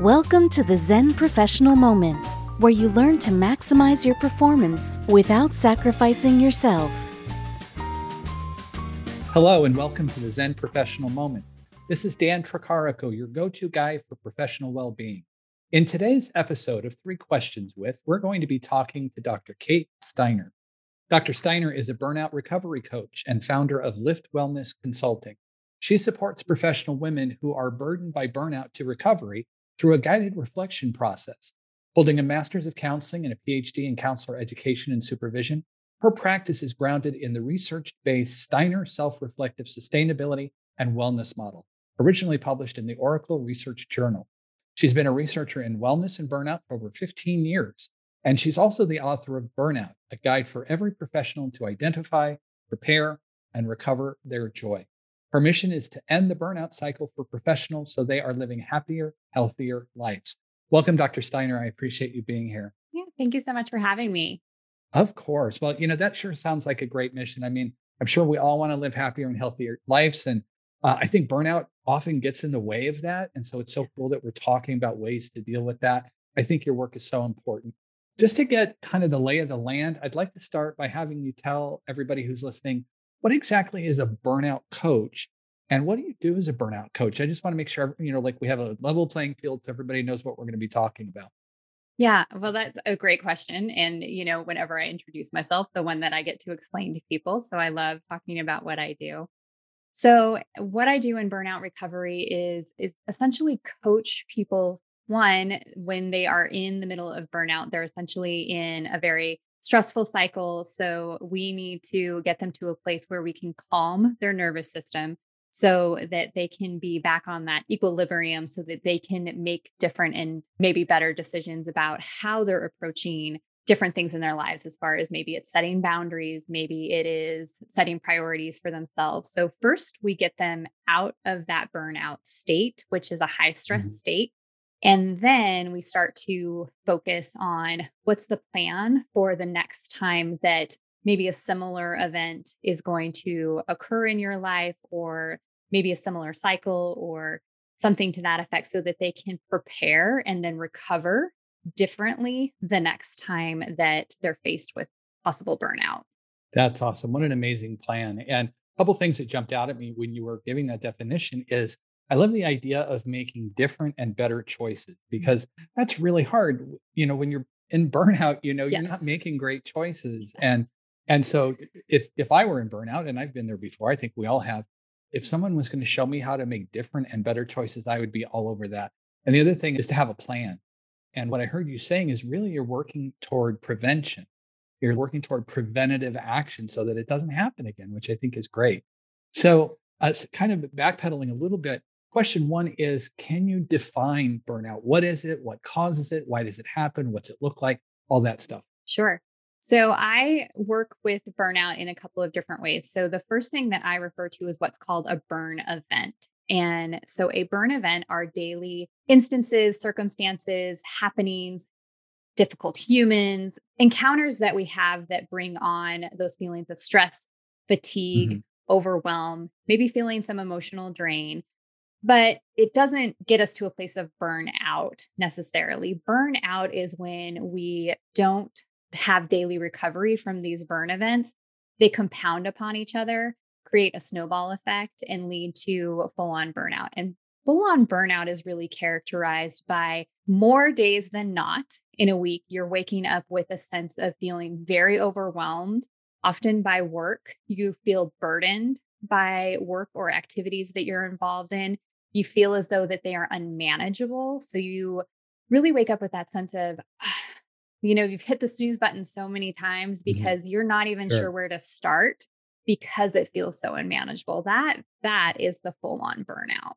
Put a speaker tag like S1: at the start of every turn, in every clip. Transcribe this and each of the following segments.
S1: Welcome to the Zen Professional Moment, where you learn to maximize your performance without sacrificing yourself.
S2: Hello, and welcome to the Zen Professional Moment. This is Dan Tricarico, your go to guy for professional well being. In today's episode of Three Questions with, we're going to be talking to Dr. Kate Steiner. Dr. Steiner is a burnout recovery coach and founder of Lift Wellness Consulting. She supports professional women who are burdened by burnout to recovery through a guided reflection process. Holding a master's of counseling and a PhD in counselor education and supervision, her practice is grounded in the research based Steiner self reflective sustainability and wellness model, originally published in the Oracle Research Journal. She's been a researcher in wellness and burnout for over 15 years, and she's also the author of Burnout, a guide for every professional to identify, prepare, and recover their joy. Her mission is to end the burnout cycle for professionals so they are living happier, healthier lives. Welcome, Dr. Steiner. I appreciate you being here.
S3: Yeah, thank you so much for having me.
S2: Of course. Well, you know, that sure sounds like a great mission. I mean, I'm sure we all want to live happier and healthier lives. And uh, I think burnout often gets in the way of that. And so it's so cool that we're talking about ways to deal with that. I think your work is so important. Just to get kind of the lay of the land, I'd like to start by having you tell everybody who's listening what exactly is a burnout coach? And what do you do as a burnout coach? I just want to make sure you know like we have a level playing field so everybody knows what we're going to be talking about.
S3: Yeah well that's a great question and you know whenever i introduce myself the one that i get to explain to people so i love talking about what i do. So what i do in burnout recovery is is essentially coach people one when they are in the middle of burnout they're essentially in a very stressful cycle. So we need to get them to a place where we can calm their nervous system so that they can be back on that equilibrium so that they can make different and maybe better decisions about how they're approaching different things in their lives as far as maybe it's setting boundaries maybe it is setting priorities for themselves so first we get them out of that burnout state which is a high stress mm-hmm. state and then we start to focus on what's the plan for the next time that maybe a similar event is going to occur in your life, or maybe a similar cycle, or something to that effect, so that they can prepare and then recover differently the next time that they're faced with possible burnout.
S2: That's awesome. What an amazing plan. And a couple things that jumped out at me when you were giving that definition is I love the idea of making different and better choices because that's really hard. You know, when you're in burnout, you know, yes. you're not making great choices. And and so if if I were in burnout, and I've been there before, I think we all have, if someone was going to show me how to make different and better choices, I would be all over that. And the other thing is to have a plan. And what I heard you saying is really you're working toward prevention. You're working toward preventative action so that it doesn't happen again, which I think is great. So, uh, kind of backpedaling a little bit, Question one is Can you define burnout? What is it? What causes it? Why does it happen? What's it look like? All that stuff.
S3: Sure. So I work with burnout in a couple of different ways. So the first thing that I refer to is what's called a burn event. And so a burn event are daily instances, circumstances, happenings, difficult humans, encounters that we have that bring on those feelings of stress, fatigue, mm-hmm. overwhelm, maybe feeling some emotional drain but it doesn't get us to a place of burnout necessarily. Burnout is when we don't have daily recovery from these burn events. They compound upon each other, create a snowball effect, and lead to full on burnout. And full on burnout is really characterized by more days than not in a week. You're waking up with a sense of feeling very overwhelmed, often by work. You feel burdened by work or activities that you're involved in you feel as though that they are unmanageable. So you really wake up with that sense of, you know, you've hit the snooze button so many times mm-hmm. because mm-hmm. you're not even sure. sure where to start because it feels so unmanageable. That that is the full on burnout.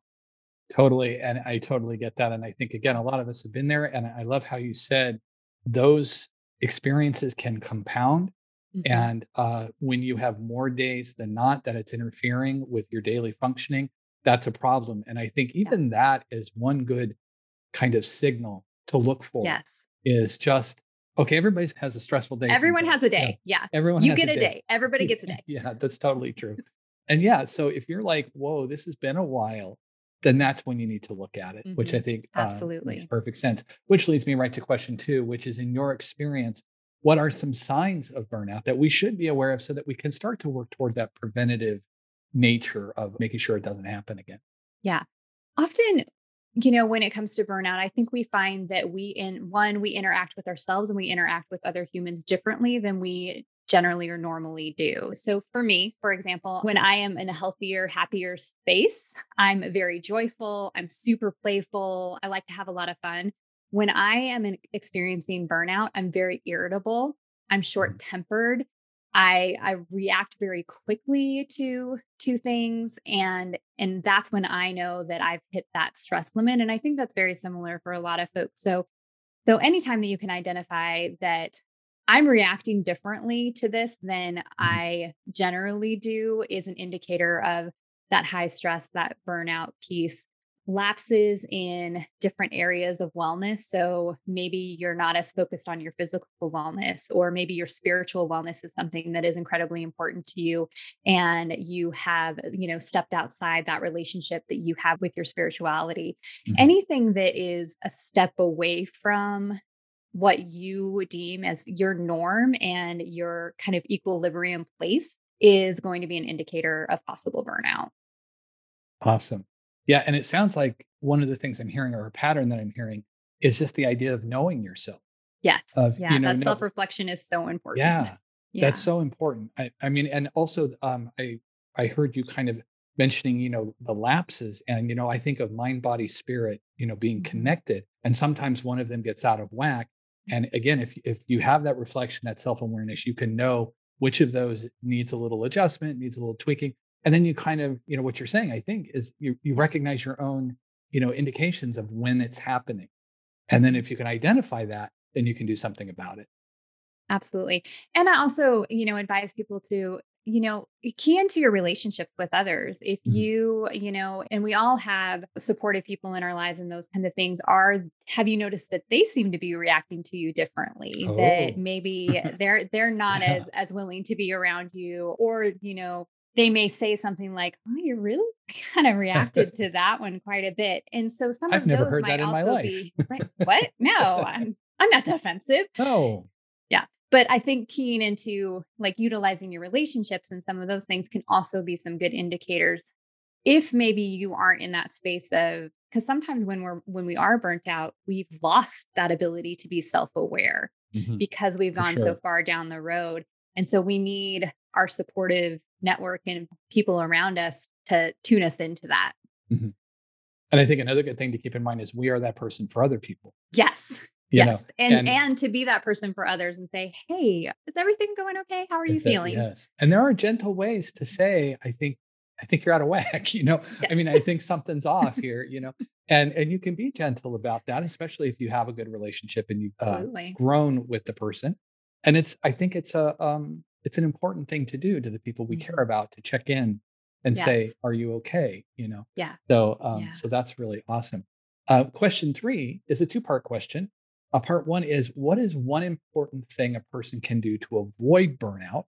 S2: Totally. And I totally get that. And I think again, a lot of us have been there. And I love how you said those experiences can compound. Mm-hmm. And uh, when you have more days than not that it's interfering with your daily functioning, that's a problem. And I think even yeah. that is one good kind of signal to look for.
S3: Yes.
S2: Is just okay, everybody has a stressful day.
S3: Everyone has a day. Yeah. yeah.
S2: Everyone
S3: you get
S2: a
S3: day. day. Everybody gets a day.
S2: yeah, that's totally true. and yeah, so if you're like, whoa, this has been a while, then that's when you need to look at it, mm-hmm. which I think
S3: absolutely
S2: uh, makes perfect sense. Which leads me right to question two, which is in your experience, what are some signs of burnout that we should be aware of so that we can start to work toward that preventative nature of making sure it doesn't happen again?
S3: Yeah. Often, you know, when it comes to burnout, I think we find that we in one, we interact with ourselves and we interact with other humans differently than we generally or normally do. So for me, for example, when I am in a healthier, happier space, I'm very joyful, I'm super playful, I like to have a lot of fun. When I am experiencing burnout, I'm very irritable, I'm mm-hmm. short-tempered, I I react very quickly to to things and and that's when I know that I've hit that stress limit and I think that's very similar for a lot of folks. So so anytime that you can identify that I'm reacting differently to this than mm-hmm. I generally do is an indicator of that high stress, that burnout piece lapses in different areas of wellness. So maybe you're not as focused on your physical wellness, or maybe your spiritual wellness is something that is incredibly important to you. And you have, you know, stepped outside that relationship that you have with your spirituality. Mm-hmm. Anything that is a step away from what you deem as your norm and your kind of equilibrium place is going to be an indicator of possible burnout.
S2: Awesome. Yeah. And it sounds like one of the things I'm hearing or a pattern that I'm hearing is just the idea of knowing yourself.
S3: Yes. Of, yeah. You know, that self reflection is so important.
S2: Yeah, yeah. That's so important. I, I mean, and also um, I I heard you kind of mentioning, you know, the lapses. And, you know, I think of mind, body, spirit, you know, being mm-hmm. connected. And sometimes one of them gets out of whack. And again, if if you have that reflection, that self-awareness, you can know which of those needs a little adjustment, needs a little tweaking and then you kind of you know what you're saying i think is you, you recognize your own you know indications of when it's happening and then if you can identify that then you can do something about it
S3: absolutely and i also you know advise people to you know key into your relationships with others if mm-hmm. you you know and we all have supportive people in our lives and those kind of things are have you noticed that they seem to be reacting to you differently oh. that maybe they're they're not yeah. as as willing to be around you or you know they may say something like, "Oh, you really kind of reacted to that one quite a bit," and so some
S2: I've
S3: of those might also be right, what? No, I'm I'm not defensive.
S2: No.
S3: Yeah, but I think keying into like utilizing your relationships and some of those things can also be some good indicators. If maybe you aren't in that space of because sometimes when we're when we are burnt out, we've lost that ability to be self-aware mm-hmm. because we've gone sure. so far down the road. And so we need our supportive network and people around us to tune us into that.
S2: Mm-hmm. And I think another good thing to keep in mind is we are that person for other people.
S3: Yes. You yes. And, and, and to be that person for others and say, Hey, is everything going okay? How are you feeling?
S2: yes. And there are gentle ways to say, I think I think you're out of whack, you know. Yes. I mean, I think something's off here, you know. And and you can be gentle about that, especially if you have a good relationship and you've uh, grown with the person. And it's I think it's a um it's an important thing to do to the people we mm-hmm. care about to check in and yes. say, "Are you okay?" You know.
S3: Yeah.
S2: So, um, yeah. so that's really awesome. Uh, question three is a two-part question. Uh, part one is what is one important thing a person can do to avoid burnout,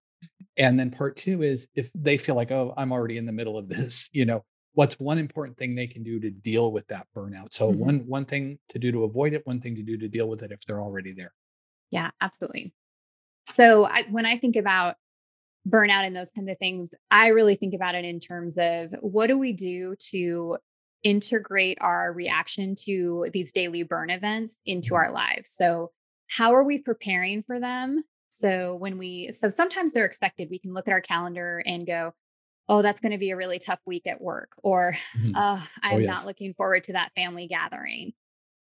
S2: and then part two is if they feel like, "Oh, I'm already in the middle of this," you know, what's one important thing they can do to deal with that burnout? So, mm-hmm. one one thing to do to avoid it, one thing to do to deal with it if they're already there.
S3: Yeah, absolutely. So I, when I think about burnout and those kinds of things, I really think about it in terms of what do we do to integrate our reaction to these daily burn events into our lives? So, how are we preparing for them? So, when we, so sometimes they're expected, we can look at our calendar and go, oh, that's going to be a really tough week at work, or mm-hmm. oh, I'm oh, yes. not looking forward to that family gathering,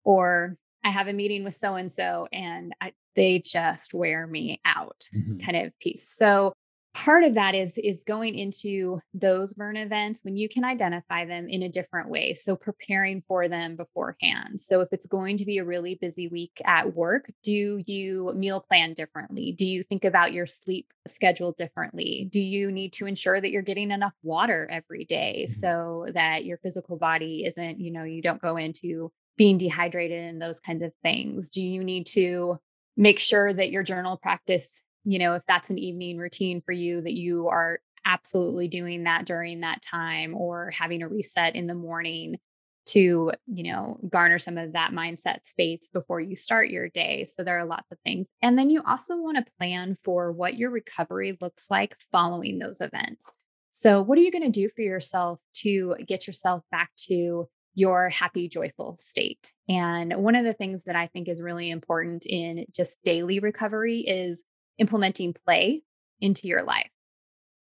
S3: or I have a meeting with so and so and they just wear me out mm-hmm. kind of piece. So part of that is is going into those burn events when you can identify them in a different way so preparing for them beforehand so if it's going to be a really busy week at work do you meal plan differently do you think about your sleep schedule differently do you need to ensure that you're getting enough water every day mm-hmm. so that your physical body isn't you know you don't go into being dehydrated and those kinds of things? Do you need to make sure that your journal practice, you know, if that's an evening routine for you, that you are absolutely doing that during that time or having a reset in the morning? to, you know, garner some of that mindset space before you start your day. So there are lots of things. And then you also want to plan for what your recovery looks like following those events. So, what are you going to do for yourself to get yourself back to your happy, joyful state? And one of the things that I think is really important in just daily recovery is implementing play into your life.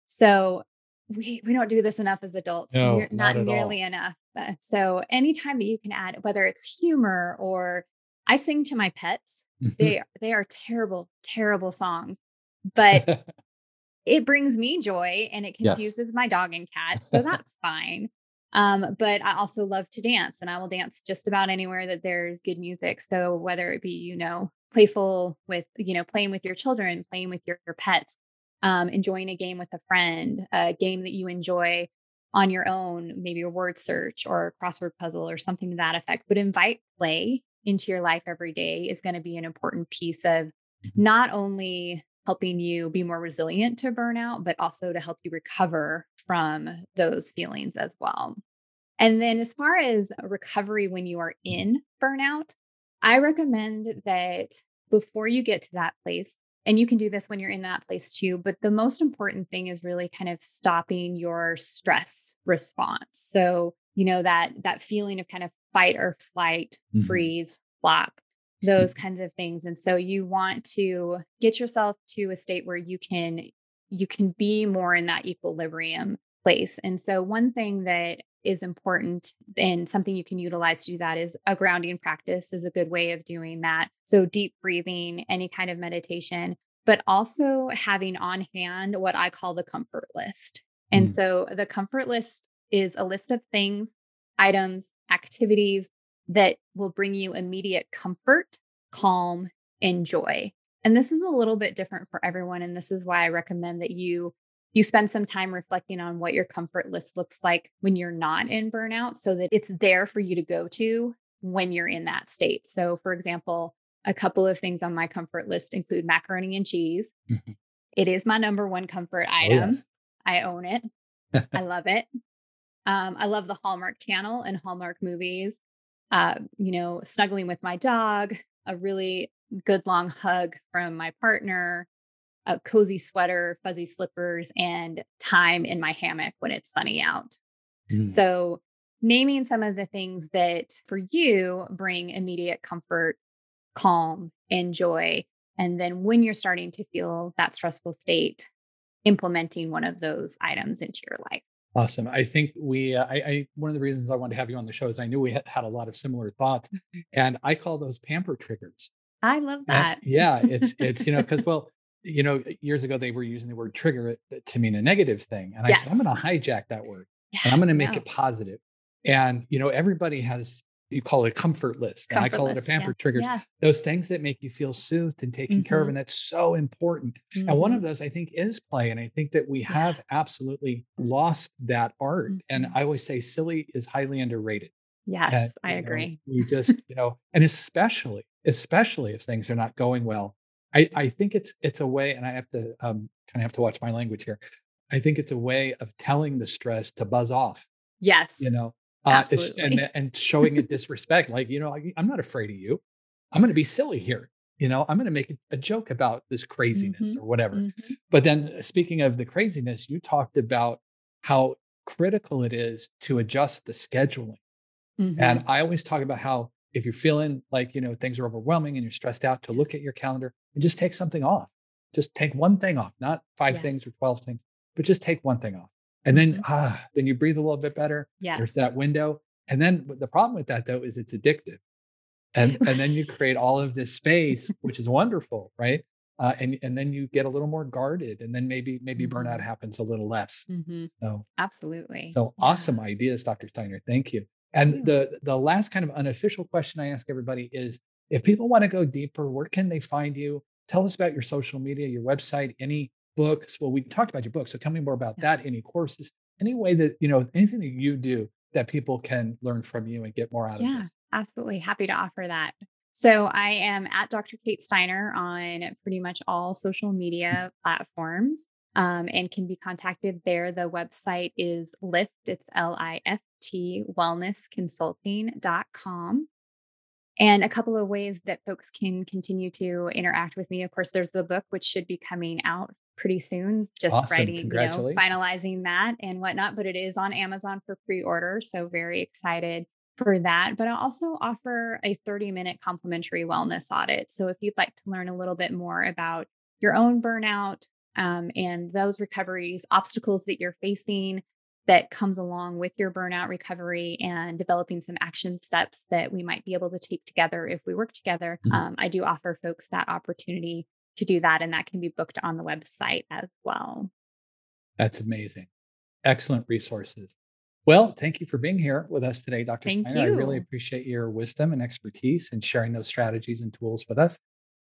S3: So, we, we don't do this enough as adults,
S2: no,
S3: not, not nearly
S2: all.
S3: enough. Uh, so, anytime that you can add, whether it's humor or I sing to my pets, they they are terrible, terrible songs, but it brings me joy and it confuses yes. my dog and cat. So that's fine. Um, but I also love to dance and I will dance just about anywhere that there's good music. So whether it be, you know, playful with, you know, playing with your children, playing with your, your pets, um, enjoying a game with a friend, a game that you enjoy on your own, maybe a word search or a crossword puzzle or something to that effect, but invite play into your life every day is going to be an important piece of mm-hmm. not only helping you be more resilient to burnout, but also to help you recover from those feelings as well. And then, as far as recovery when you are in burnout, I recommend that before you get to that place, and you can do this when you're in that place too, but the most important thing is really kind of stopping your stress response. So, you know, that that feeling of kind of fight or flight, mm-hmm. freeze, flop, those kinds of things and so you want to get yourself to a state where you can you can be more in that equilibrium place and so one thing that is important and something you can utilize to do that is a grounding practice is a good way of doing that so deep breathing any kind of meditation but also having on hand what i call the comfort list and mm. so the comfort list is a list of things items activities that will bring you immediate comfort, calm, and joy. And this is a little bit different for everyone. And this is why I recommend that you you spend some time reflecting on what your comfort list looks like when you're not in burnout so that it's there for you to go to when you're in that state. So, for example, a couple of things on my comfort list include macaroni and cheese. Mm-hmm. It is my number one comfort oh, item. Oh, yes. I own it. I love it. Um, I love the Hallmark Channel and Hallmark movies uh, you know, snuggling with my dog, a really good long hug from my partner, a cozy sweater, fuzzy slippers, and time in my hammock when it's sunny out. Mm. So, naming some of the things that for you bring immediate comfort, calm, and joy. And then when you're starting to feel that stressful state, implementing one of those items into your life.
S2: Awesome. I think we, uh, I, I, one of the reasons I wanted to have you on the show is I knew we had, had a lot of similar thoughts, and I call those pamper triggers.
S3: I love that.
S2: And yeah, it's it's you know because well, you know years ago they were using the word trigger to mean a negative thing, and I yes. said I'm going to hijack that word yeah, and I'm going to make no. it positive. And you know everybody has you call it a comfort list, comfort and I call list, it a pamper yeah. triggers. Yeah. Those things that make you feel soothed and taken mm-hmm. care of, mm-hmm. and that's so important. Mm-hmm. And one of mm-hmm. those, I think, is play. And I think that we have yeah. absolutely lost that art. Mm-hmm. And I always say, silly is highly underrated.
S3: Yes, and, I agree.
S2: Know, we just, you know, and especially, especially if things are not going well. I, I think it's it's a way, and I have to um, kind of have to watch my language here. I think it's a way of telling the stress to buzz off.
S3: Yes.
S2: You know, uh, and and showing a disrespect, like you know, I, am not afraid of you. I'm going to be silly here. You know, I'm going to make a, joke about this craziness mm-hmm. or whatever. Mm-hmm. But then, uh, speaking of the craziness, you talked about how critical it is to adjust the scheduling. Mm-hmm. And I always talk about how if you're feeling like you know things are overwhelming and you're stressed out, to look at your calendar and just take something off. Just take one thing off, not five yes. things or twelve things, but just take one thing off. And then mm-hmm. ah, then you breathe a little bit better.
S3: Yeah.
S2: There's that window. And then the problem with that though is it's addictive. And and then you create all of this space, which is wonderful, right? Uh, and and then you get a little more guarded, and then maybe maybe mm-hmm. burnout happens a little less.
S3: Mm-hmm.
S2: So
S3: absolutely.
S2: So yeah. awesome ideas, Dr. Steiner. Thank you. And Thank you. the the last kind of unofficial question I ask everybody is: if people want to go deeper, where can they find you? Tell us about your social media, your website, any books. Well, we talked about your book, so tell me more about yeah. that. Any courses, any way that you know, anything that you do that people can learn from you and get more out
S3: yeah,
S2: of this.
S3: Yeah, absolutely, happy to offer that. So I am at Dr. Kate Steiner on pretty much all social media platforms. Um, and can be contacted there. The website is Lift, it's L I F wellnessconsulting.com. And a couple of ways that folks can continue to interact with me. Of course, there's the book, which should be coming out pretty soon. Just
S2: awesome.
S3: writing, you know, finalizing that and whatnot. But it is on Amazon for pre-order. So very excited for that. But I also offer a 30 minute complimentary wellness audit. So if you'd like to learn a little bit more about your own burnout um, and those recoveries, obstacles that you're facing, that comes along with your burnout recovery and developing some action steps that we might be able to take together if we work together. Mm-hmm. Um, I do offer folks that opportunity to do that, and that can be booked on the website as well.
S2: That's amazing. Excellent resources. Well, thank you for being here with us today, Dr.
S3: Thank
S2: Steiner.
S3: You.
S2: I really appreciate your wisdom and expertise and sharing those strategies and tools with us.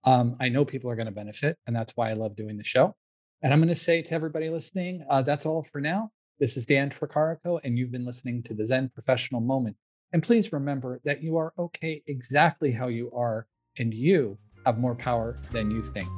S2: Um, I know people are going to benefit, and that's why I love doing the show. And I'm going to say to everybody listening, uh, that's all for now. This is Dan Tricarico, and you've been listening to the Zen Professional Moment. And please remember that you are okay exactly how you are, and you have more power than you think.